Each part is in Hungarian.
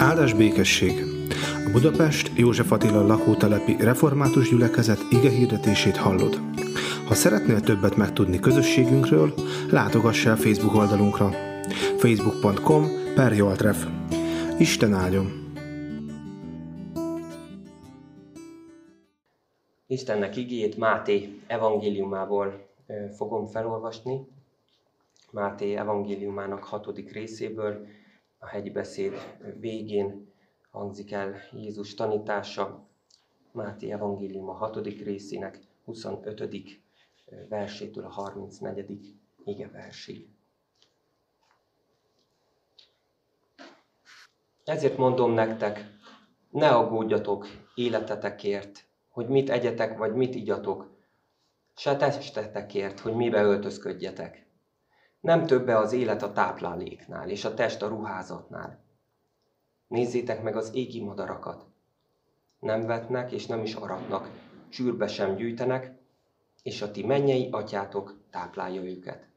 Áldás békesség! A Budapest József Attila lakótelepi református gyülekezet ige hirdetését hallod. Ha szeretnél többet megtudni közösségünkről, látogass el Facebook oldalunkra facebook.com per Joltref. Isten áldjon! Istennek igéjét Máté evangéliumából fogom felolvasni. Máté evangéliumának hatodik részéből, a hegyi beszéd végén hangzik el Jézus tanítása, Máté evangélium a hatodik részének 25. versétől a 34. ige versig. Ezért mondom nektek, ne aggódjatok életetekért, hogy mit egyetek, vagy mit igyatok, se testetekért, hogy mibe öltözködjetek. Nem többe az élet a tápláléknál, és a test a ruházatnál. Nézzétek meg az égi madarakat. Nem vetnek, és nem is aratnak, csűrbe sem gyűjtenek, és a ti mennyei atyátok táplálja őket.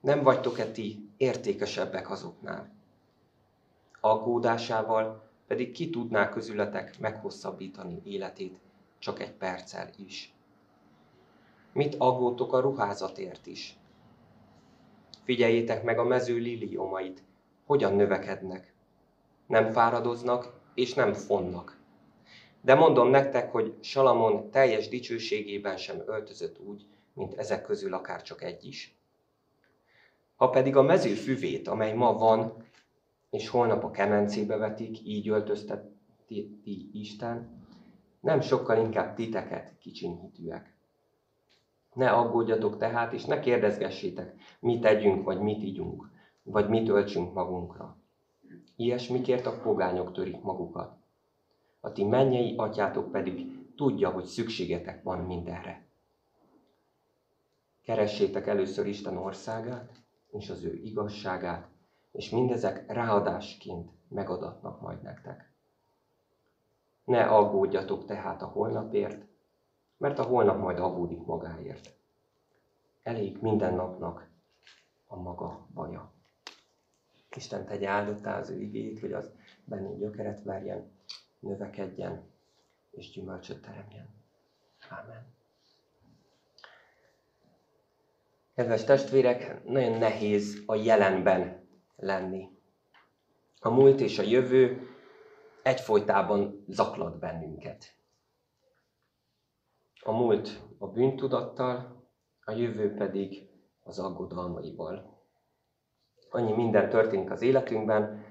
Nem vagytok-e ti értékesebbek azoknál? Aggódásával pedig ki tudná közületek meghosszabbítani életét csak egy perccel is. Mit aggódtok a ruházatért is? Figyeljétek meg a mező liliomait, hogyan növekednek. Nem fáradoznak és nem fonnak. De mondom nektek, hogy Salamon teljes dicsőségében sem öltözött úgy, mint ezek közül akár csak egy is. Ha pedig a mező füvét, amely ma van, és holnap a kemencébe vetik, így öltözteti Isten, nem sokkal inkább titeket kicsinyhitűek. Ne aggódjatok tehát, és ne kérdezgessétek, mit tegyünk, vagy mit ígyunk, vagy mit öltsünk magunkra. Ilyesmikért a pogányok törik magukat. A ti mennyei atyátok pedig tudja, hogy szükségetek van mindenre. Keressétek először Isten országát, és az ő igazságát, és mindezek ráadásként megadatnak majd nektek. Ne aggódjatok tehát a holnapért, mert a holnap majd aggódik magáért. Elég minden napnak a maga baja. Isten tegye áldottá az ő igét, hogy az bennünk gyökeret verjen, növekedjen és gyümölcsöt teremjen. Ámen. Kedves testvérek, nagyon nehéz a jelenben lenni. A múlt és a jövő egyfolytában zaklat bennünket. A múlt a bűntudattal, a jövő pedig az aggodalmaival. Annyi minden történik az életünkben,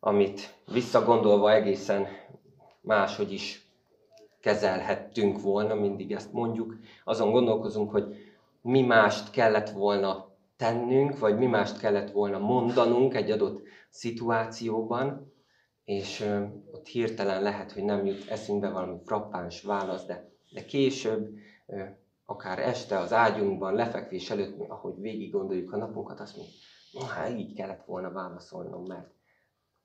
amit visszagondolva egészen máshogy is kezelhettünk volna, mindig ezt mondjuk. Azon gondolkozunk, hogy mi mást kellett volna tennünk, vagy mi mást kellett volna mondanunk egy adott szituációban, és ott hirtelen lehet, hogy nem jut eszünkbe valami frappáns válasz, de de később, akár este az ágyunkban, lefekvés előtt, ahogy végig gondoljuk a napunkat, azt mondjuk, hát így kellett volna válaszolnom, mert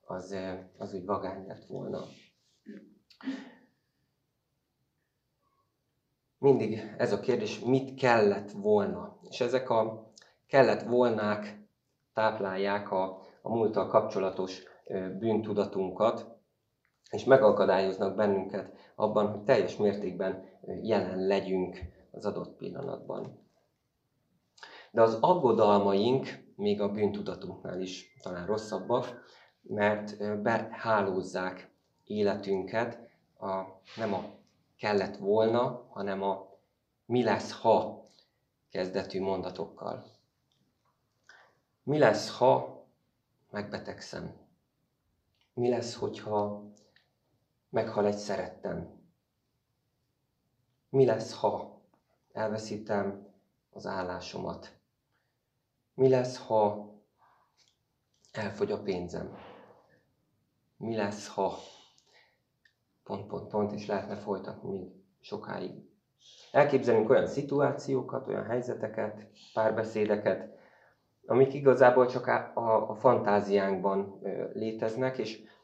az, az úgy vagány lett volna. Mindig ez a kérdés, mit kellett volna? És ezek a kellett volnák táplálják a, a múlttal kapcsolatos bűntudatunkat, és megakadályoznak bennünket abban, hogy teljes mértékben jelen legyünk az adott pillanatban. De az aggodalmaink még a bűntudatunknál is talán rosszabbak, mert behálózzák életünket a, nem a kellett volna, hanem a mi lesz, ha kezdetű mondatokkal. Mi lesz, ha megbetegszem? Mi lesz, hogyha meghal egy szerettem? Mi lesz, ha elveszítem az állásomat? Mi lesz, ha elfogy a pénzem? Mi lesz, ha pont, pont, pont, és lehetne folytatni még sokáig. Elképzelünk olyan szituációkat, olyan helyzeteket, párbeszédeket, amik igazából csak a, a, fantáziánkban léteznek, és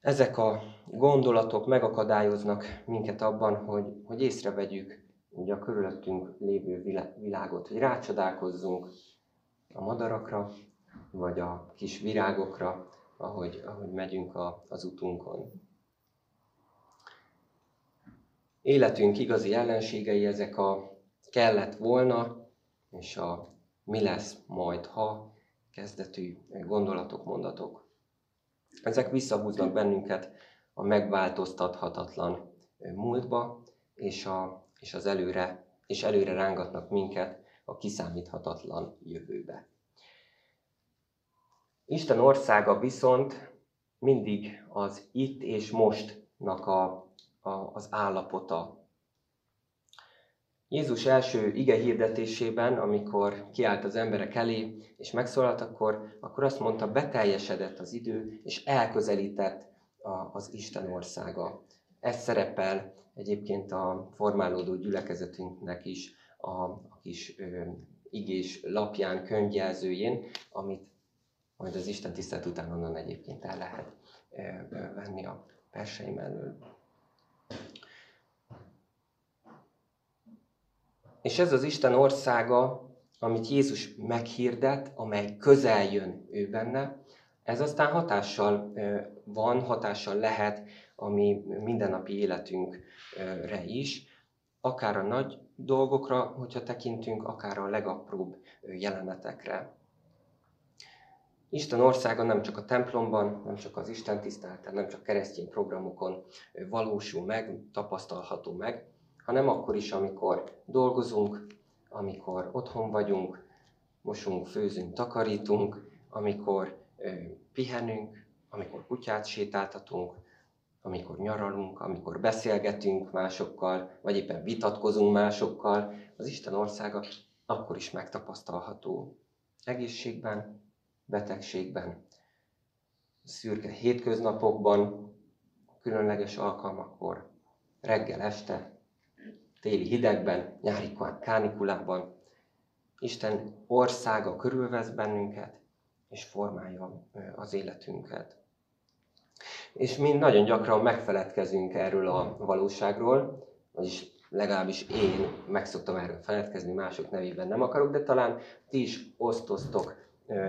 ezek a gondolatok megakadályoznak minket abban, hogy, hogy észrevegyük ugye a körülöttünk lévő világot, hogy rácsodálkozzunk a madarakra, vagy a kis virágokra, ahogy, ahogy megyünk a, az utunkon. Életünk igazi ellenségei ezek a kellett volna, és a mi lesz majd, ha kezdetű gondolatok, mondatok. Ezek visszahúznak bennünket a megváltoztathatatlan múltba, és, a, és az előre, és előre rángatnak minket a kiszámíthatatlan jövőbe. Isten országa viszont mindig az itt és mostnak a, a, az állapota. Jézus első ige hirdetésében, amikor kiállt az emberek elé, és megszólalt, akkor, akkor azt mondta, beteljesedett az idő, és elközelített a, az Isten országa. Ez szerepel egyébként a formálódó gyülekezetünknek is a, a kis ö, igés lapján, könyvjelzőjén, amit majd az Isten tisztelt után onnan egyébként el lehet ö, ö, venni a perseim elől. És ez az Isten országa, amit Jézus meghirdet, amely közel jön ő benne, ez aztán hatással van, hatással lehet a mi mindennapi életünkre is, akár a nagy dolgokra, hogyha tekintünk, akár a legapróbb jelenetekre. Isten országa nem csak a templomban, nem csak az Isten tiszteleten, nem csak keresztény programokon valósul meg, tapasztalható meg, hanem akkor is, amikor dolgozunk, amikor otthon vagyunk, mosunk, főzünk, takarítunk, amikor ö, pihenünk, amikor kutyát sétáltatunk, amikor nyaralunk, amikor beszélgetünk másokkal, vagy éppen vitatkozunk másokkal, az Isten országa akkor is megtapasztalható. Egészségben, betegségben, szürke hétköznapokban, különleges alkalmakkor, reggel, este, téli hidegben, nyári kánikulában. Isten országa körülvesz bennünket, és formálja az életünket. És mi nagyon gyakran megfeledkezünk erről a valóságról, vagyis legalábbis én meg szoktam erről feledkezni, mások nevében nem akarok, de talán ti is osztoztok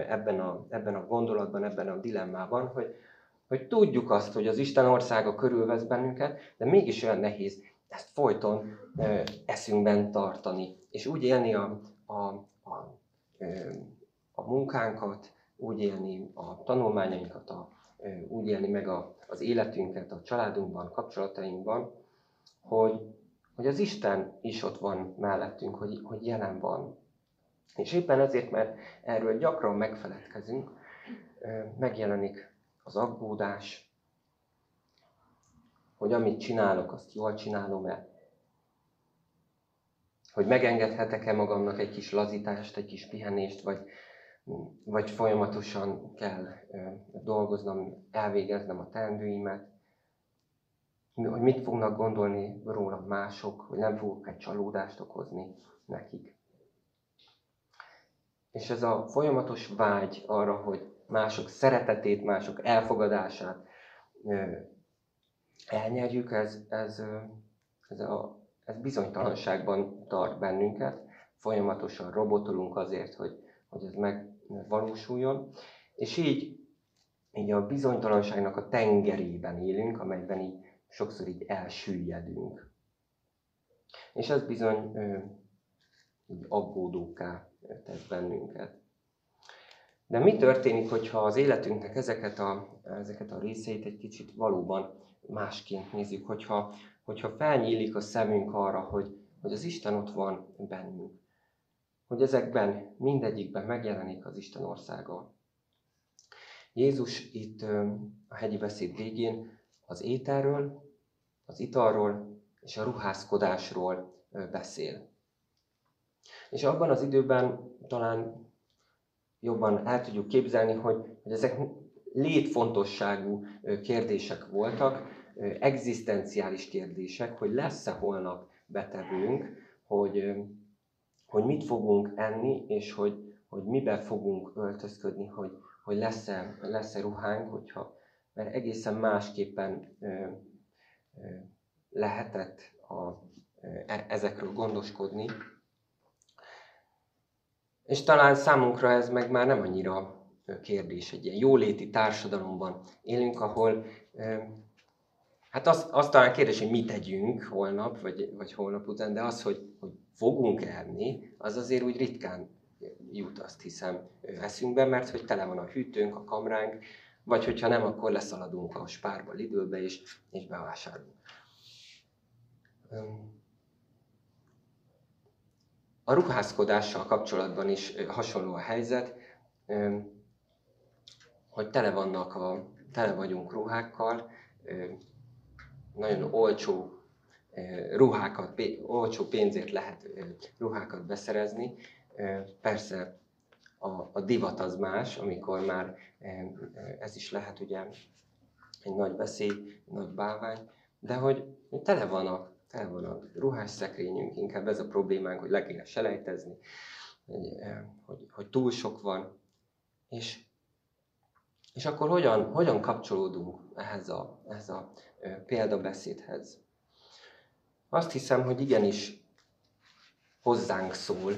ebben a, ebben a gondolatban, ebben a dilemmában, hogy, hogy tudjuk azt, hogy az Isten országa körülvesz bennünket, de mégis olyan nehéz ezt folyton ö, eszünkben tartani, és úgy élni a, a, a, ö, a munkánkat, úgy élni a tanulmányainkat, a, ö, úgy élni meg a, az életünket a családunkban, kapcsolatainkban, hogy, hogy az Isten is ott van mellettünk, hogy, hogy jelen van. És éppen ezért, mert erről gyakran megfeledkezünk, megjelenik az aggódás, hogy amit csinálok, azt jól csinálom-e. Hogy megengedhetek-e magamnak egy kis lazítást, egy kis pihenést, vagy, vagy folyamatosan kell dolgoznom, elvégeznem a teendőimet. Hogy mit fognak gondolni rólam mások, hogy nem fogok egy csalódást okozni nekik. És ez a folyamatos vágy arra, hogy mások szeretetét, mások elfogadását elnyerjük, ez, ez, ez, a, ez bizonytalanságban tart bennünket. Folyamatosan robotolunk azért, hogy, hogy ez megvalósuljon. És így, így a bizonytalanságnak a tengerében élünk, amelyben így sokszor így elsüllyedünk. És ez bizony ö, így aggódóká tesz bennünket. De mi történik, hogyha az életünknek ezeket a, ezeket a részeit egy kicsit valóban másként nézzük, hogyha, hogyha felnyílik a szemünk arra, hogy, hogy az Isten ott van bennünk. Hogy ezekben, mindegyikben megjelenik az Isten országa. Jézus itt a hegyi beszéd végén az ételről, az italról és a ruházkodásról beszél. És abban az időben talán jobban el tudjuk képzelni, hogy, hogy ezek létfontosságú kérdések voltak, egzisztenciális kérdések, hogy lesz-e holnap betevőnk, hogy, hogy mit fogunk enni, és hogy, hogy mibe fogunk öltözködni, hogy, hogy lesz-e, lesz-e ruhánk, hogyha, mert egészen másképpen ö, ö, lehetett a, e, ezekről gondoskodni. És talán számunkra ez meg már nem annyira kérdés. Egy ilyen jóléti társadalomban élünk, ahol hát az, az talán kérdés, hogy mit tegyünk holnap, vagy, vagy holnap után, de az, hogy, hogy fogunk enni, az azért úgy ritkán jut, azt hiszem, eszünkbe, mert hogy tele van a hűtőnk, a kamránk, vagy hogyha nem, akkor leszaladunk a spárba, Lidlbe és, és bevásárolunk. A ruházkodással kapcsolatban is hasonló a helyzet, hogy tele vannak a, tele vagyunk ruhákkal, nagyon olcsó ruhákat, olcsó pénzért lehet ruhákat beszerezni. Persze a, a divat az más, amikor már ez is lehet ugye egy nagy veszély, nagy bálvány, de hogy tele van a, van a ruhás szekrényünk, inkább ez a problémánk, hogy le kéne selejtezni, hogy, hogy, hogy túl sok van, és, és akkor hogyan, hogyan kapcsolódunk ehhez a, ehhez a példabeszédhez? Azt hiszem, hogy igenis hozzánk szól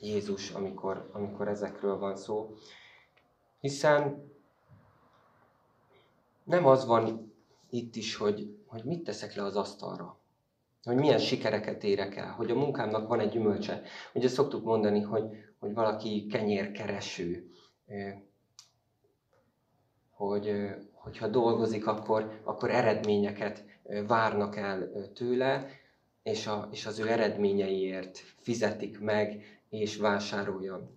Jézus, amikor, amikor ezekről van szó, hiszen nem az van itt is, hogy, hogy mit teszek le az asztalra, hogy milyen sikereket érek el, hogy a munkámnak van egy gyümölcse. Ugye szoktuk mondani, hogy, hogy valaki kenyérkereső, hogy, hogyha dolgozik, akkor, akkor eredményeket várnak el tőle, és, a, és az ő eredményeiért fizetik meg, és vásárolja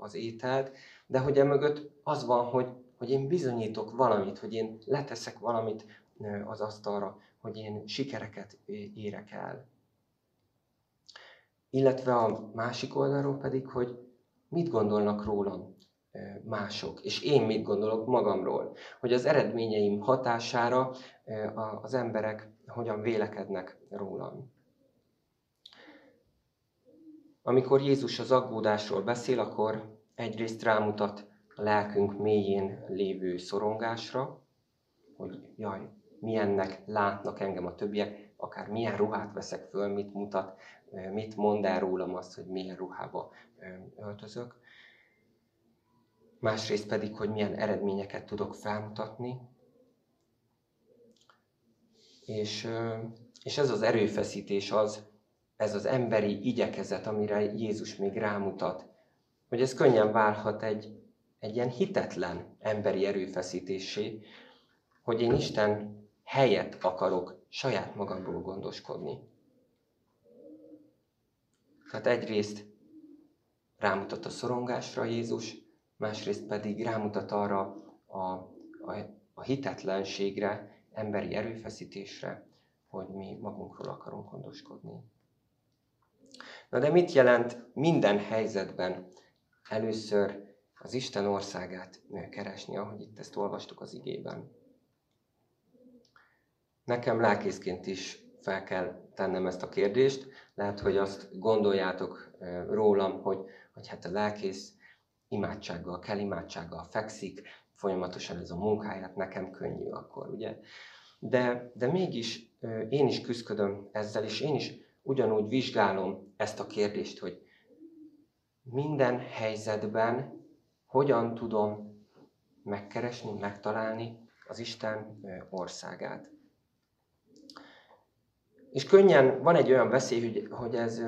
az ételt, de hogy emögött az van, hogy, hogy én bizonyítok valamit, hogy én leteszek valamit az asztalra, hogy én sikereket érek el. Illetve a másik oldalról pedig, hogy mit gondolnak rólam mások, és én mit gondolok magamról, hogy az eredményeim hatására az emberek hogyan vélekednek rólam. Amikor Jézus az aggódásról beszél, akkor egyrészt rámutat a lelkünk mélyén lévő szorongásra, hogy jaj, milyennek látnak engem a többiek, akár milyen ruhát veszek föl, mit mutat, mit mond el rólam azt, hogy milyen ruhába öltözök. Másrészt pedig, hogy milyen eredményeket tudok felmutatni. És, és ez az erőfeszítés az, ez az emberi igyekezet, amire Jézus még rámutat, hogy ez könnyen válhat egy, egy ilyen hitetlen emberi erőfeszítésé, hogy én Isten helyet akarok saját magamról gondoskodni. Tehát egyrészt rámutat a szorongásra Jézus, másrészt pedig rámutat arra a, a, a hitetlenségre, emberi erőfeszítésre, hogy mi magunkról akarunk gondoskodni. Na de mit jelent minden helyzetben először az Isten országát keresni, ahogy itt ezt olvastuk az igében? Nekem lelkészként is fel kell tennem ezt a kérdést. Lehet, hogy azt gondoljátok rólam, hogy, hogy hát a lelkész imádsággal, kell imádsággal fekszik, folyamatosan ez a munkáját nekem könnyű akkor, ugye? De, de mégis én is küzdködöm ezzel, és én is ugyanúgy vizsgálom ezt a kérdést, hogy minden helyzetben hogyan tudom megkeresni, megtalálni az Isten országát. És könnyen, van egy olyan veszély, hogy, hogy, ez,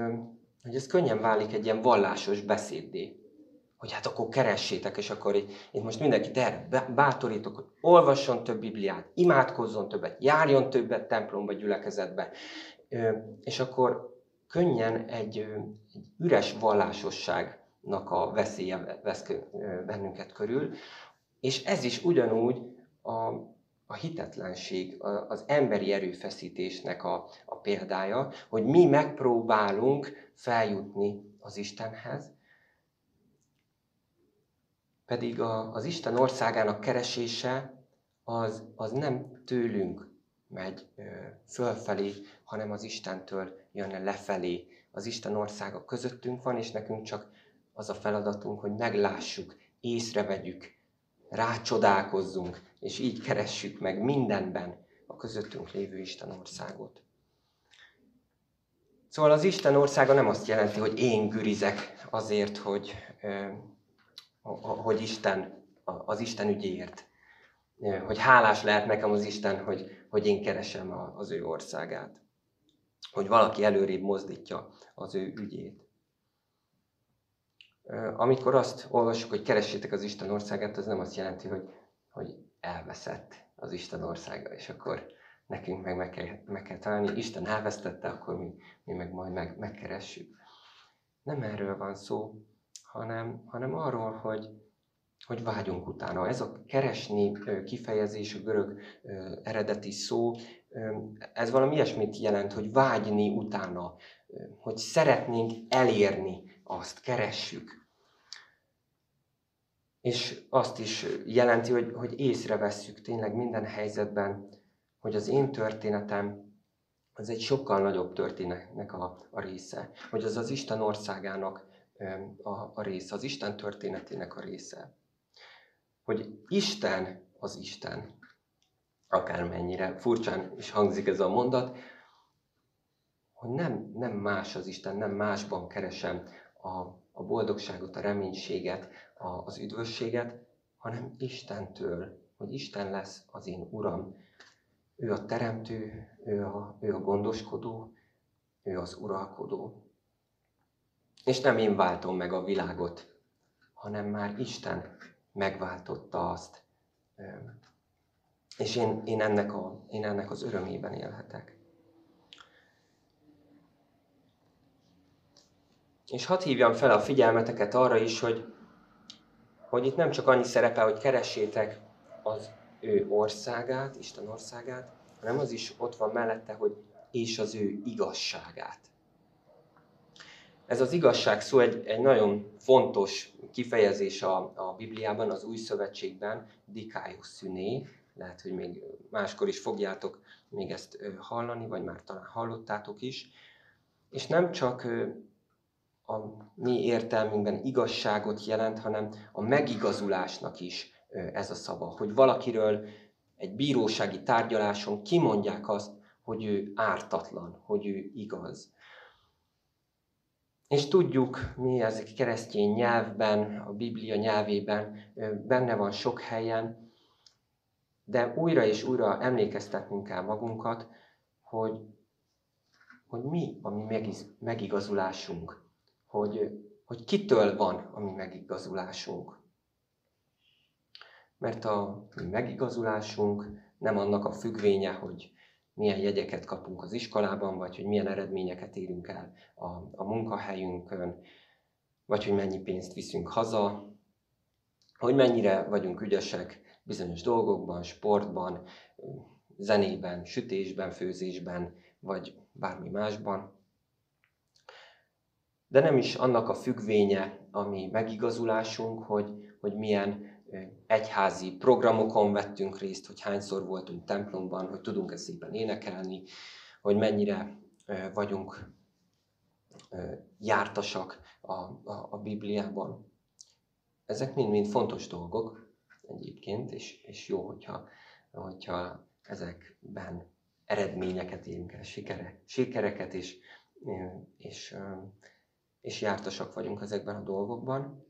hogy ez könnyen válik egy ilyen vallásos beszéddé. Hogy hát akkor keressétek, és akkor itt most mindenkit erre bátorítok, hogy olvasson több Bibliát, imádkozzon többet, járjon többet templomba, gyülekezetbe, és akkor könnyen egy, egy üres vallásosságnak a veszélye vesz bennünket körül, és ez is ugyanúgy a, a hitetlenség, az emberi erőfeszítésnek a, a példája, hogy mi megpróbálunk feljutni az Istenhez, pedig a, az Isten országának keresése az, az nem tőlünk megy fölfelé, hanem az Istentől jönne lefelé. Az Isten országa közöttünk van, és nekünk csak az a feladatunk, hogy meglássuk, észrevegyük, rácsodálkozzunk, és így keressük meg mindenben a közöttünk lévő Isten országot. Szóval az Isten országa nem azt jelenti, hogy én gürizek azért, hogy, hogy Isten, az Isten ügyéért. Hogy hálás lehet nekem az Isten, hogy, hogy én keresem az ő országát. Hogy valaki előrébb mozdítja az ő ügyét. Amikor azt olvassuk, hogy keressétek az Isten országát, az nem azt jelenti, hogy, hogy elveszett az Isten országa, és akkor nekünk meg meg kell, meg kell találni. Isten elvesztette, akkor mi, mi meg majd meg, megkeressük. Nem erről van szó, hanem, hanem arról, hogy, hogy vágyunk utána. Ez a keresni kifejezés, a görög eredeti szó, ez valami ilyesmit jelent, hogy vágyni utána, hogy szeretnénk elérni azt, keressük. És azt is jelenti, hogy, hogy észrevesszük tényleg minden helyzetben, hogy az én történetem az egy sokkal nagyobb történetnek a, a része, hogy az az Isten országának a, a része, az Isten történetének a része. Hogy Isten az Isten, akármennyire furcsán is hangzik ez a mondat, hogy nem, nem más az Isten, nem másban keresem a, a boldogságot, a reménységet, a, az üdvösséget, hanem Istentől, hogy Isten lesz az én Uram. Ő a teremtő, ő a, ő a gondoskodó, ő az uralkodó. És nem én váltom meg a világot, hanem már Isten megváltotta azt. És én, én, ennek, a, én ennek az örömében élhetek. És hadd hívjam fel a figyelmeteket arra is, hogy, hogy itt nem csak annyi szerepe, hogy keressétek az ő országát, Isten országát, hanem az is ott van mellette, hogy és az ő igazságát. Ez az igazság szó egy, egy nagyon fontos kifejezés a, a Bibliában, az Új Szövetségben, dikájus szüné, lehet, hogy még máskor is fogjátok még ezt hallani, vagy már talán hallottátok is. És nem csak a mi értelmünkben igazságot jelent, hanem a megigazulásnak is ez a szava. Hogy valakiről egy bírósági tárgyaláson kimondják azt, hogy ő ártatlan, hogy ő igaz. És tudjuk, mi ez keresztény nyelvben, a Biblia nyelvében benne van sok helyen, de újra és újra emlékeztetnünk kell magunkat, hogy, hogy mi a mi megigazulásunk hogy, hogy kitől van a mi megigazulásunk. Mert a mi megigazulásunk nem annak a függvénye, hogy milyen jegyeket kapunk az iskolában, vagy hogy milyen eredményeket érünk el a, a munkahelyünkön, vagy hogy mennyi pénzt viszünk haza, hogy mennyire vagyunk ügyesek bizonyos dolgokban, sportban, zenében, sütésben, főzésben, vagy bármi másban de nem is annak a függvénye, ami megigazulásunk, hogy, hogy milyen egyházi programokon vettünk részt, hogy hányszor voltunk templomban, hogy tudunk-e szépen énekelni, hogy mennyire vagyunk jártasak a, a, a Bibliában. Ezek mind-mind fontos dolgok egyébként, és, és jó, hogyha, hogyha ezekben eredményeket érünk el, sikere, sikereket, és, és és jártasak vagyunk ezekben a dolgokban,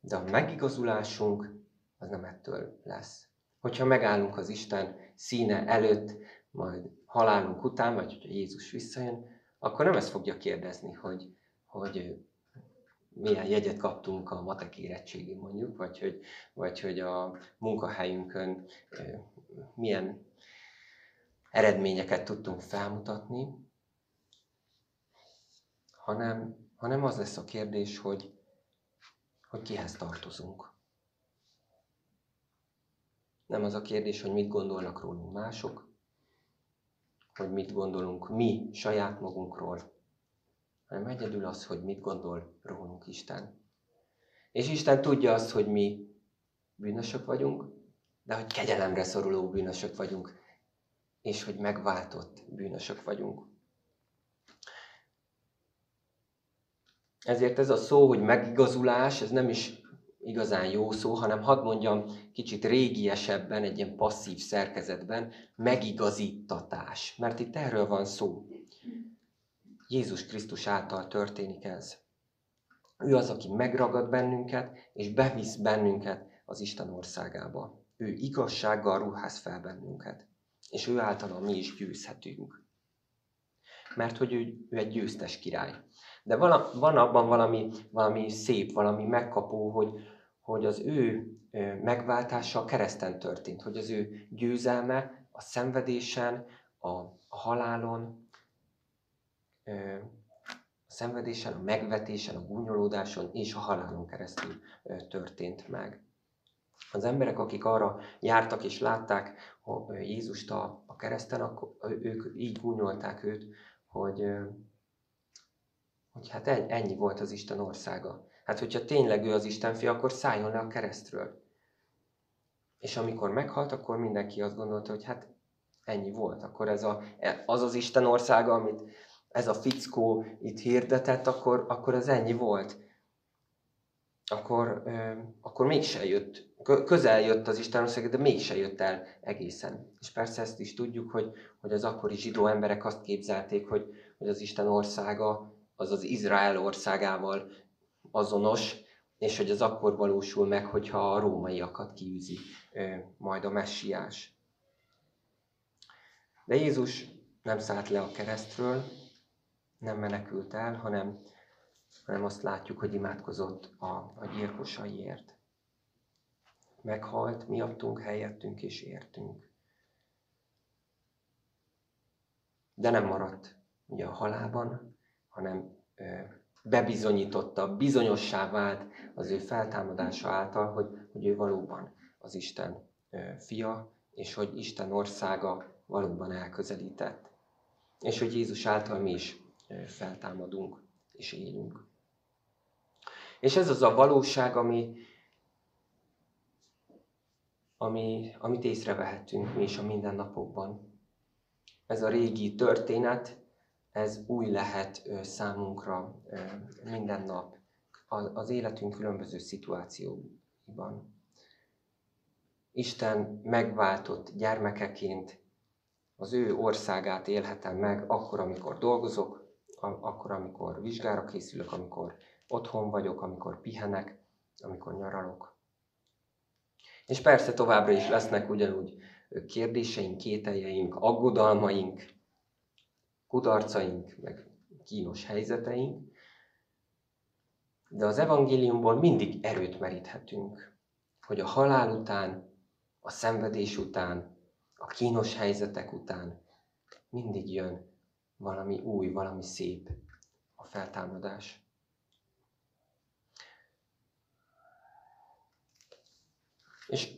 de a megigazulásunk az nem ettől lesz. Hogyha megállunk az Isten színe előtt, majd halálunk után, vagy hogyha Jézus visszajön, akkor nem ezt fogja kérdezni, hogy, hogy milyen jegyet kaptunk a matek érettségén mondjuk, vagy hogy, vagy hogy a munkahelyünkön milyen eredményeket tudtunk felmutatni, hanem, hanem az lesz a kérdés, hogy, hogy kihez tartozunk. Nem az a kérdés, hogy mit gondolnak rólunk mások, hogy mit gondolunk mi saját magunkról, hanem egyedül az, hogy mit gondol rólunk Isten. És Isten tudja azt, hogy mi bűnösök vagyunk, de hogy kegyelemre szoruló bűnösök vagyunk, és hogy megváltott bűnösök vagyunk. Ezért ez a szó, hogy megigazulás, ez nem is igazán jó szó, hanem hadd mondjam kicsit régiesebben, egy ilyen passzív szerkezetben, megigazítatás. Mert itt erről van szó. Jézus Krisztus által történik ez. Ő az, aki megragad bennünket, és bevisz bennünket az Isten országába. Ő igazsággal ruház fel bennünket, és ő által mi is győzhetünk. Mert hogy ő, ő egy győztes király. De vala, van abban valami, valami szép, valami megkapó, hogy, hogy az ő megváltása a kereszten történt, hogy az ő győzelme a szenvedésen, a, a halálon, a szenvedésen, a megvetésen, a gúnyolódáson és a halálon keresztül történt meg. Az emberek, akik arra jártak és látták Jézust a, a kereszten, akkor ők így gúnyolták őt, hogy, hogy hát ennyi volt az Isten országa. Hát, hogyha tényleg ő az Isten fia, akkor szálljon le a keresztről. És amikor meghalt, akkor mindenki azt gondolta, hogy hát ennyi volt. Akkor ez a, az az Isten országa, amit ez a fickó itt hirdetett, akkor, akkor ez ennyi volt. Akkor, akkor mégse jött, közel jött az Isten ország, de mégse jött el egészen. És persze ezt is tudjuk, hogy, hogy az akkori zsidó emberek azt képzelték, hogy, hogy az Isten országa az az Izrael országával azonos, és hogy az akkor valósul meg, hogyha a rómaiakat kiűzi majd a messiás. De Jézus nem szállt le a keresztről, nem menekült el, hanem, hanem azt látjuk, hogy imádkozott a, a gyilkosaiért. Meghalt, miattunk, helyettünk és értünk. De nem maradt ugye a halálban, hanem bebizonyította, bizonyossá vált az ő feltámadása által, hogy, hogy ő valóban az Isten fia, és hogy Isten országa valóban elközelített. És hogy Jézus által mi is feltámadunk és élünk. És ez az a valóság, ami, ami, amit észrevehetünk mi is a mindennapokban. Ez a régi történet, ez új lehet számunkra minden nap az életünk különböző szituációiban. Isten megváltott gyermekeként az ő országát élhetem meg akkor, amikor dolgozok, akkor, amikor vizsgára készülök, amikor otthon vagyok, amikor pihenek, amikor nyaralok. És persze továbbra is lesznek ugyanúgy kérdéseink, kételjeink, aggodalmaink, kudarcaink, meg kínos helyzeteink, de az evangéliumból mindig erőt meríthetünk, hogy a halál után, a szenvedés után, a kínos helyzetek után mindig jön valami új, valami szép, a feltámadás. És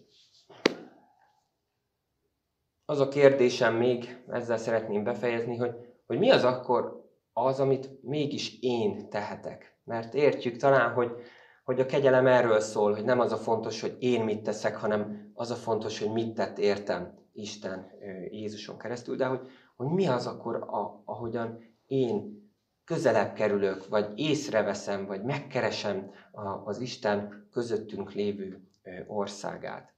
az a kérdésem még, ezzel szeretném befejezni, hogy, hogy mi az akkor az, amit mégis én tehetek. Mert értjük talán, hogy, hogy a kegyelem erről szól, hogy nem az a fontos, hogy én mit teszek, hanem az a fontos, hogy mit tett értem Isten Jézuson keresztül, de hogy, hogy mi az akkor, a, ahogyan én közelebb kerülök, vagy észreveszem, vagy megkeresem a, az Isten közöttünk lévő országát.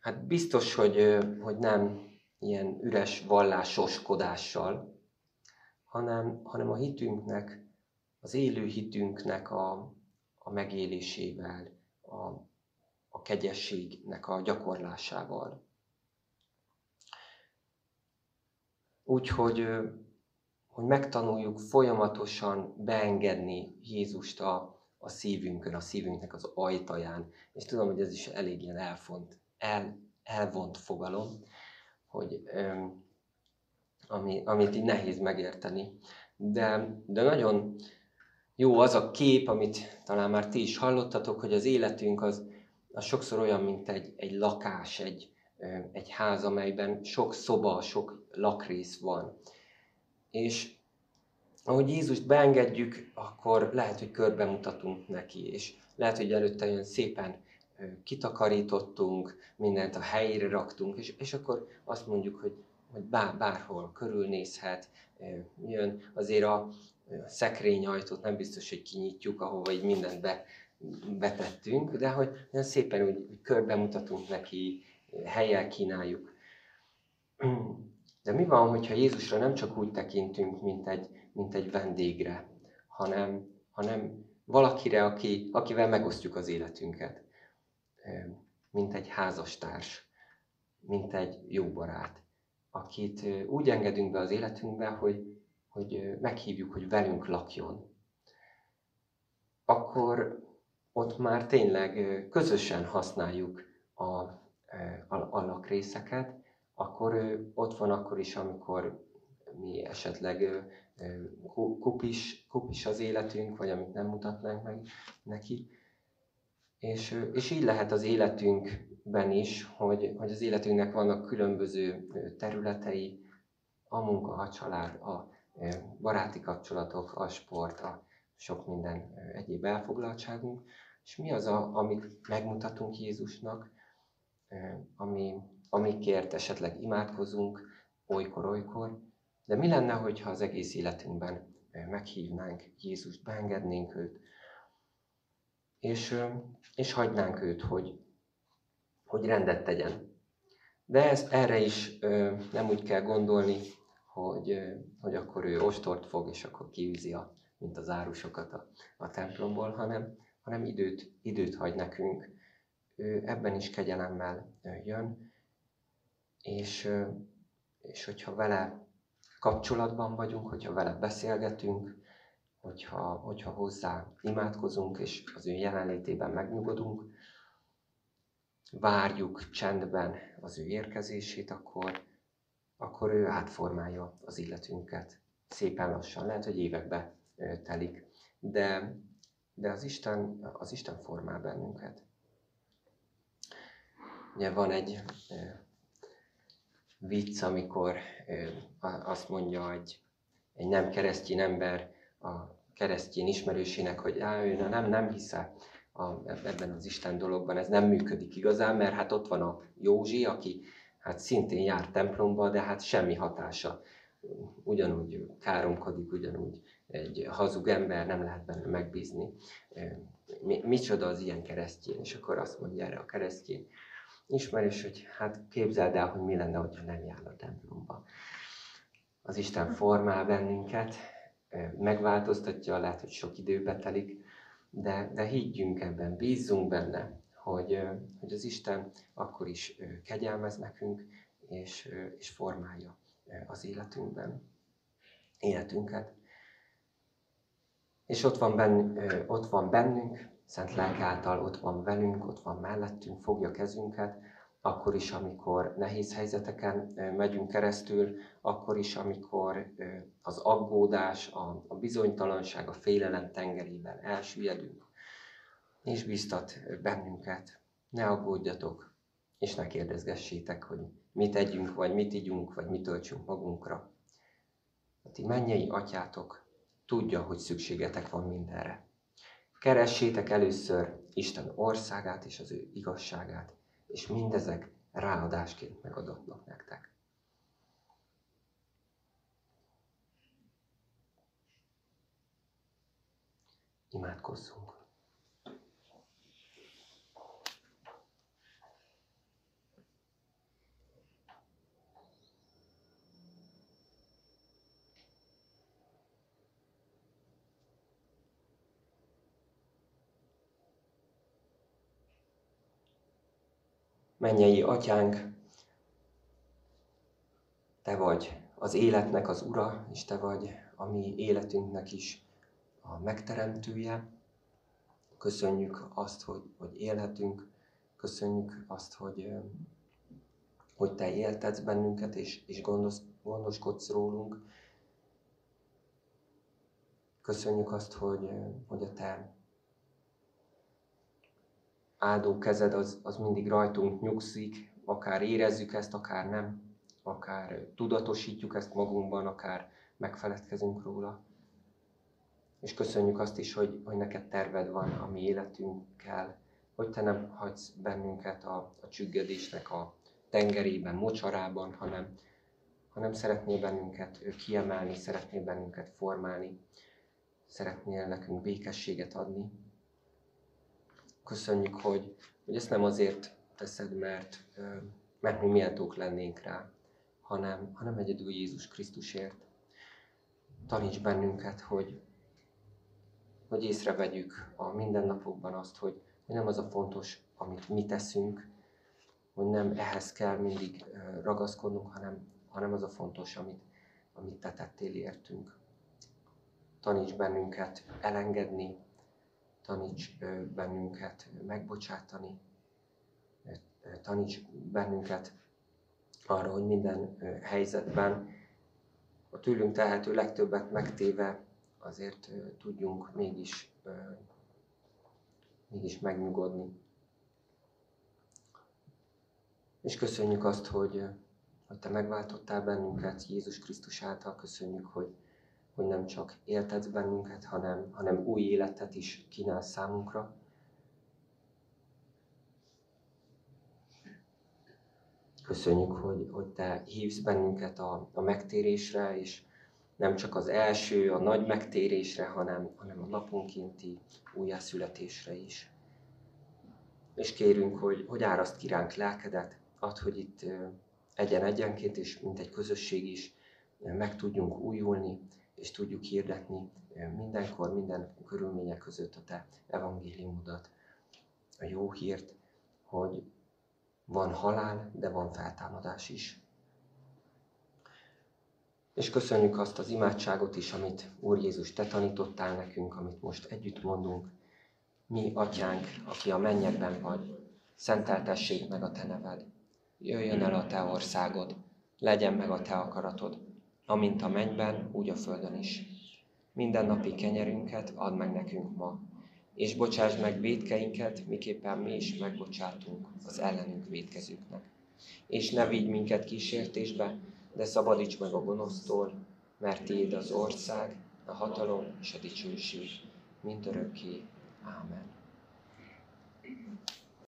Hát biztos, hogy, hogy nem ilyen üres vallásoskodással, hanem, hanem a hitünknek, az élő hitünknek a, a megélésével, a, a kegyességnek a gyakorlásával. Úgyhogy hogy megtanuljuk folyamatosan beengedni Jézust a, a szívünkön, a szívünknek az ajtaján. És tudom, hogy ez is elég ilyen elfont, el, elvont fogalom, hogy ami, amit így nehéz megérteni. De, de nagyon jó az a kép, amit talán már ti is hallottatok, hogy az életünk az, az sokszor olyan, mint egy, egy lakás, egy, egy ház, amelyben sok szoba, sok lakrész van. És ahogy Jézust beengedjük, akkor lehet, hogy körbe mutatunk neki, és lehet, hogy előtte olyan szépen kitakarítottunk, mindent a helyére raktunk, és, és akkor azt mondjuk, hogy, hogy bár, bárhol körülnézhet, jön azért a szekrényajtót nem biztos, hogy kinyitjuk, ahova így mindent be, betettünk, de hogy olyan szépen úgy, úgy körbe mutatunk neki, helyel kínáljuk. De mi van, hogyha Jézusra nem csak úgy tekintünk, mint egy, mint egy vendégre, hanem, hanem valakire, aki, akivel megosztjuk az életünket, mint egy házastárs, mint egy jó barát, akit úgy engedünk be az életünkbe, hogy, hogy meghívjuk, hogy velünk lakjon. Akkor ott már tényleg közösen használjuk a, a, a lakrészeket, akkor ott van akkor is, amikor mi esetleg kupis, kupis az életünk, vagy amit nem mutatnánk meg neki. És, és így lehet az életünkben is, hogy, hogy az életünknek vannak különböző területei, a munka, a család, a baráti kapcsolatok, a sport, a sok minden egyéb elfoglaltságunk. És mi az, a, amit megmutatunk Jézusnak, ami, amikért esetleg imádkozunk olykor-olykor, de mi lenne, hogyha az egész életünkben meghívnánk Jézust, beengednénk őt, és, és hagynánk őt, hogy, hogy rendet tegyen. De ez, erre is nem úgy kell gondolni, hogy, hogy akkor ő ostort fog, és akkor kiűzi, a, mint az árusokat a, a templomból, hanem, hanem időt, időt hagy nekünk. Ő ebben is kegyelemmel jön, és, és hogyha vele kapcsolatban vagyunk, hogyha vele beszélgetünk, hogyha, hogyha hozzá imádkozunk, és az ő jelenlétében megnyugodunk, várjuk csendben az ő érkezését, akkor, akkor ő átformálja az illetünket. Szépen lassan, lehet, hogy évekbe telik, de, de az, Isten, az Isten formál bennünket. Ugye van egy vicc, amikor azt mondja egy, egy nem keresztény ember a keresztény ismerősének, hogy á, ő nem, nem hisze a, ebben az Isten dologban, ez nem működik igazán, mert hát ott van a Józsi, aki hát szintén jár templomba, de hát semmi hatása. Ugyanúgy káromkodik, ugyanúgy egy hazug ember, nem lehet benne megbízni. Mi, micsoda az ilyen keresztény? És akkor azt mondja erre a keresztény, ismerős, hogy hát képzeld el, hogy mi lenne, hogyha nem jár a templomba. Az Isten formál bennünket, megváltoztatja, lehet, hogy sok időbe telik, de, de higgyünk ebben, bízzunk benne, hogy, hogy az Isten akkor is kegyelmez nekünk, és, és formálja az életünkben, életünket. És ott van, benn, ott van bennünk, Szent Lelk által ott van velünk, ott van mellettünk, fogja kezünket, akkor is, amikor nehéz helyzeteken megyünk keresztül, akkor is, amikor az aggódás, a bizonytalanság, a félelem tengerében elsüllyedünk, és biztat bennünket. Ne aggódjatok, és ne kérdezgessétek, hogy mit tegyünk, vagy mit ígyunk, vagy mit töltsünk magunkra. A ti mennyei atyátok tudja, hogy szükségetek van mindenre. Keressétek először Isten országát és az ő igazságát, és mindezek ráadásként megadatnak nektek. Imádkozzunk! Mennyei atyánk, te vagy az életnek az ura, és te vagy a mi életünknek is a megteremtője. Köszönjük azt, hogy, hogy élhetünk, köszönjük azt, hogy, hogy te éltetsz bennünket, és, és gondos, gondoskodsz rólunk. Köszönjük azt, hogy, hogy a te áldó kezed az, az mindig rajtunk nyugszik, akár érezzük ezt, akár nem, akár tudatosítjuk ezt magunkban, akár megfeledkezünk róla. És köszönjük azt is, hogy, hogy neked terved van a mi életünkkel, hogy te nem hagysz bennünket a, a csüggedésnek a tengerében, mocsarában, hanem, hanem szeretnél bennünket kiemelni, szeretnél bennünket formálni, szeretnél nekünk békességet adni, köszönjük, hogy, hogy ezt nem azért teszed, mert, mert mi méltók lennénk rá, hanem, hanem egyedül Jézus Krisztusért. Taníts bennünket, hogy, hogy észrevegyük a mindennapokban azt, hogy nem az a fontos, amit mi teszünk, hogy nem ehhez kell mindig ragaszkodnunk, hanem, hanem az a fontos, amit, amit te tettél értünk. Taníts bennünket elengedni, taníts bennünket megbocsátani, taníts bennünket arra, hogy minden helyzetben a tőlünk tehető legtöbbet megtéve azért tudjunk mégis, mégis megnyugodni. És köszönjük azt, hogy, hogy Te megváltottál bennünket Jézus Krisztus által. Köszönjük, hogy, hogy nem csak éltetsz bennünket, hanem, hanem új életet is kínál számunkra. Köszönjük, hogy, hogy Te hívsz bennünket a, a megtérésre, és nem csak az első, a nagy megtérésre, hanem, hanem a naponkénti újjászületésre is. És kérünk, hogy, hogy áraszt ki ránk lelkedet, ad, hogy itt egyen-egyenként és mint egy közösség is meg tudjunk újulni, és tudjuk hirdetni mindenkor, minden körülmények között a Te evangéliumodat, a jó hírt, hogy van halál, de van feltámadás is. És köszönjük azt az imádságot is, amit Úr Jézus Te tanítottál nekünk, amit most együtt mondunk. Mi, Atyánk, aki a mennyekben vagy, szenteltessék meg a Te neved. Jöjjön el a Te országod, legyen meg a Te akaratod, amint a mennyben, úgy a földön is. Minden napi kenyerünket add meg nekünk ma, és bocsáss meg védkeinket, miképpen mi is megbocsátunk az ellenünk védkezőknek. És ne vigy minket kísértésbe, de szabadíts meg a gonosztól, mert Tiéd az ország, a hatalom és a dicsőség mindörökké. Ámen.